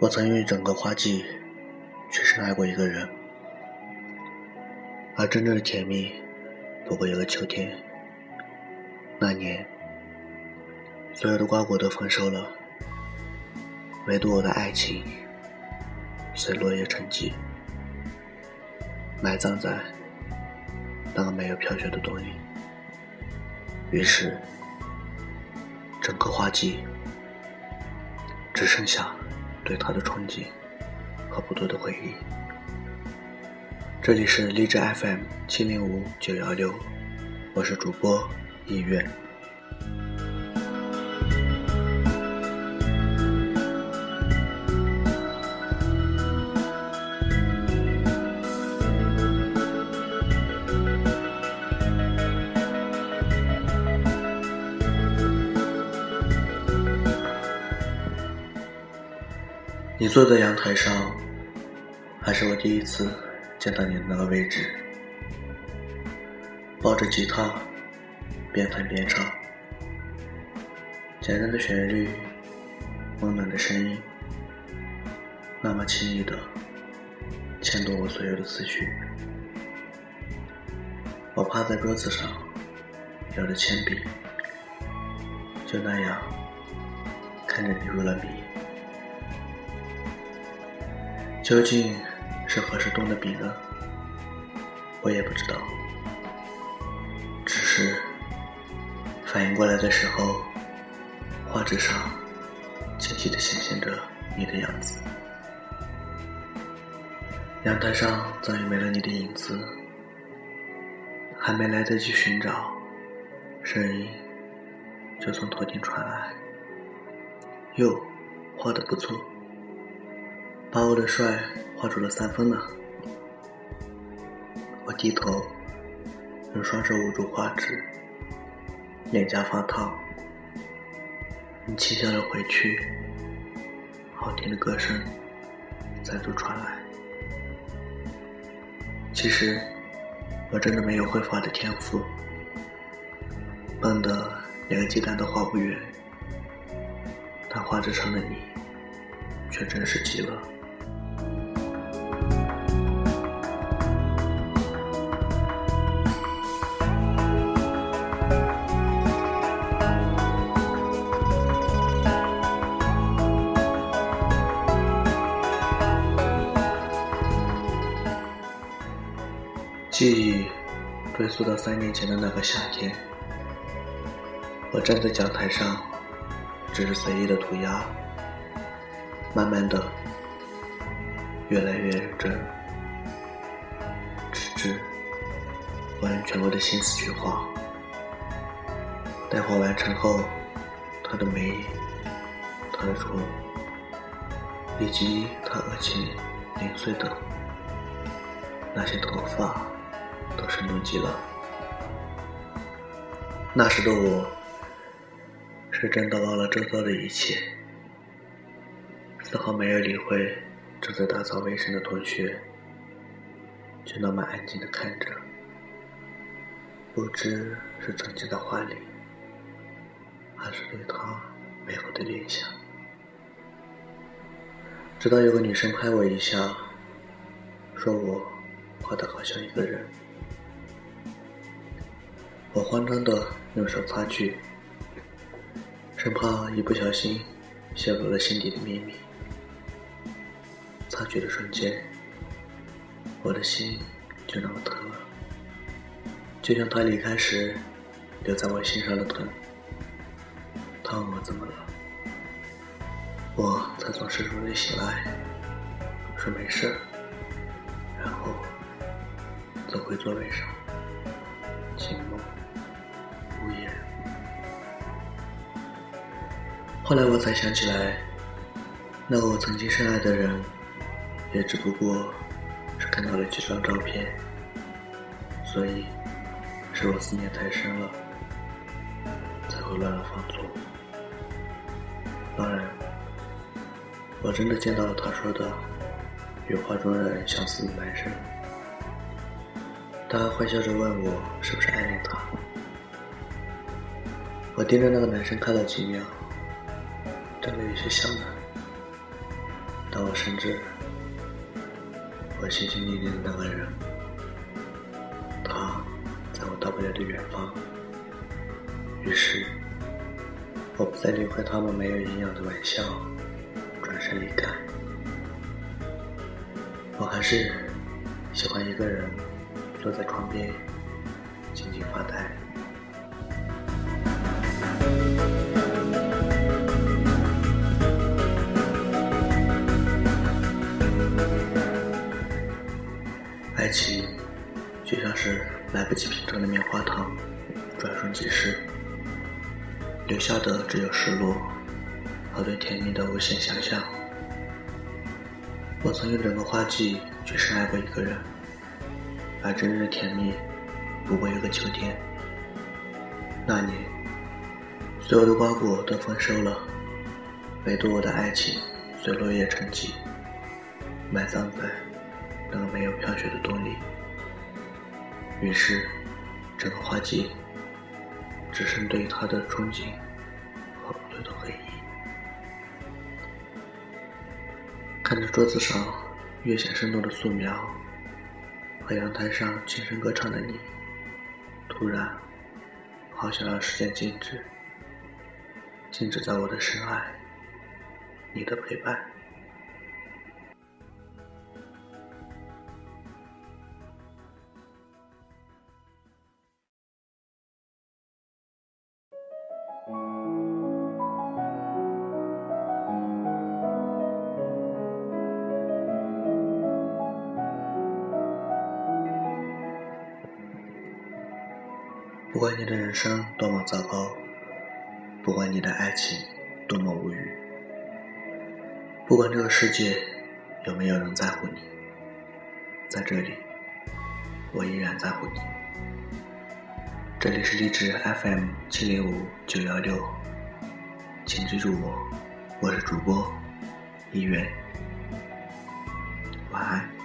我曾用一整个花季去深爱过一个人，而真正的甜蜜不过一个秋天。那年，所有的瓜果都丰收了，唯独我的爱情随落叶沉寂，埋葬在那个没有飘雪的冬里。于是，整个花季只剩下。对他的憧憬和不多的回忆。这里是励志 FM 七零五九幺六，我是主播意愿。你坐在阳台上，还是我第一次见到你的那个位置。抱着吉他，边弹边唱，简单的旋律，温暖的声音，那么轻易的牵动我所有的思绪。我趴在桌子上，咬着铅笔，就那样看着你入了迷。究竟是何时动的笔呢？我也不知道。只是反应过来的时候，画纸上清晰的显现着你的样子。阳台上早已没了你的影子，还没来得及寻找，声音就从头顶传来：“哟，画的不错。”把我的帅画出了三分呢。我低头，用双手捂住画纸，脸颊发烫。你轻笑了回去，好听的歌声再度传来。其实，我真的没有绘画的天赋，笨的连个鸡蛋都画不圆。但画纸上的你，却真实极了。记忆追溯到三年前的那个夏天，我站在讲台上，只是随意的涂鸦，慢慢的，越来越认真，直至完全部的心思去画。待画完成后，他的眉，他的唇，以及他额前零碎的那些头发。都生动极了。那时的我，是真的忘了周遭的一切，丝毫没有理会正在打扫卫生的同学，就那么安静的看着，不知是沉浸在画里，还是对他美好的联想。直到有个女生拍我一下，说我画的好像一个人。我慌张的用手擦去，生怕一不小心泄露了心底的秘密。擦去的瞬间，我的心就那么疼了，就像他离开时留在我心上的疼。他问我怎么了，我才从睡中醒来，说没事，然后走回座位上，寂寞。无言。后来我才想起来，那个我曾经深爱的人，也只不过是看到了几张照片，所以是我思念太深了，才会乱了放纵。当然，我真的见到了他说的与画中人相似的男生，他坏笑着问我是不是暗恋他。我盯着那个男生看了几秒，真的有些像呢。但我深知，我心心念念的那个人，他在我到不了的远方。于是，我不再理会他们没有营养的玩笑，转身离开。我还是喜欢一个人坐在窗边，静静发呆。爱情就像是来不及品尝的棉花糖，转瞬即逝，留下的只有失落和对甜蜜的无限想象。我曾用整个花季去深爱过一个人，而真正的甜蜜不过一个秋天。那年，所有的瓜果都丰收了，唯独我的爱情随落叶沉寂，埋葬在。那个没有飘雪的冬里，于是整个花季只剩对他的憧憬和不对的回忆。看着桌子上略显生动的素描和阳台上轻声歌唱的你，突然好想让时间静止，静止在我的深爱，你的陪伴。不管你的人生多么糟糕，不管你的爱情多么无语，不管这个世界有没有人在乎你，在这里，我依然在乎你。这里是荔枝 FM 七零五九幺六，请记住我，我是主播一元，晚安。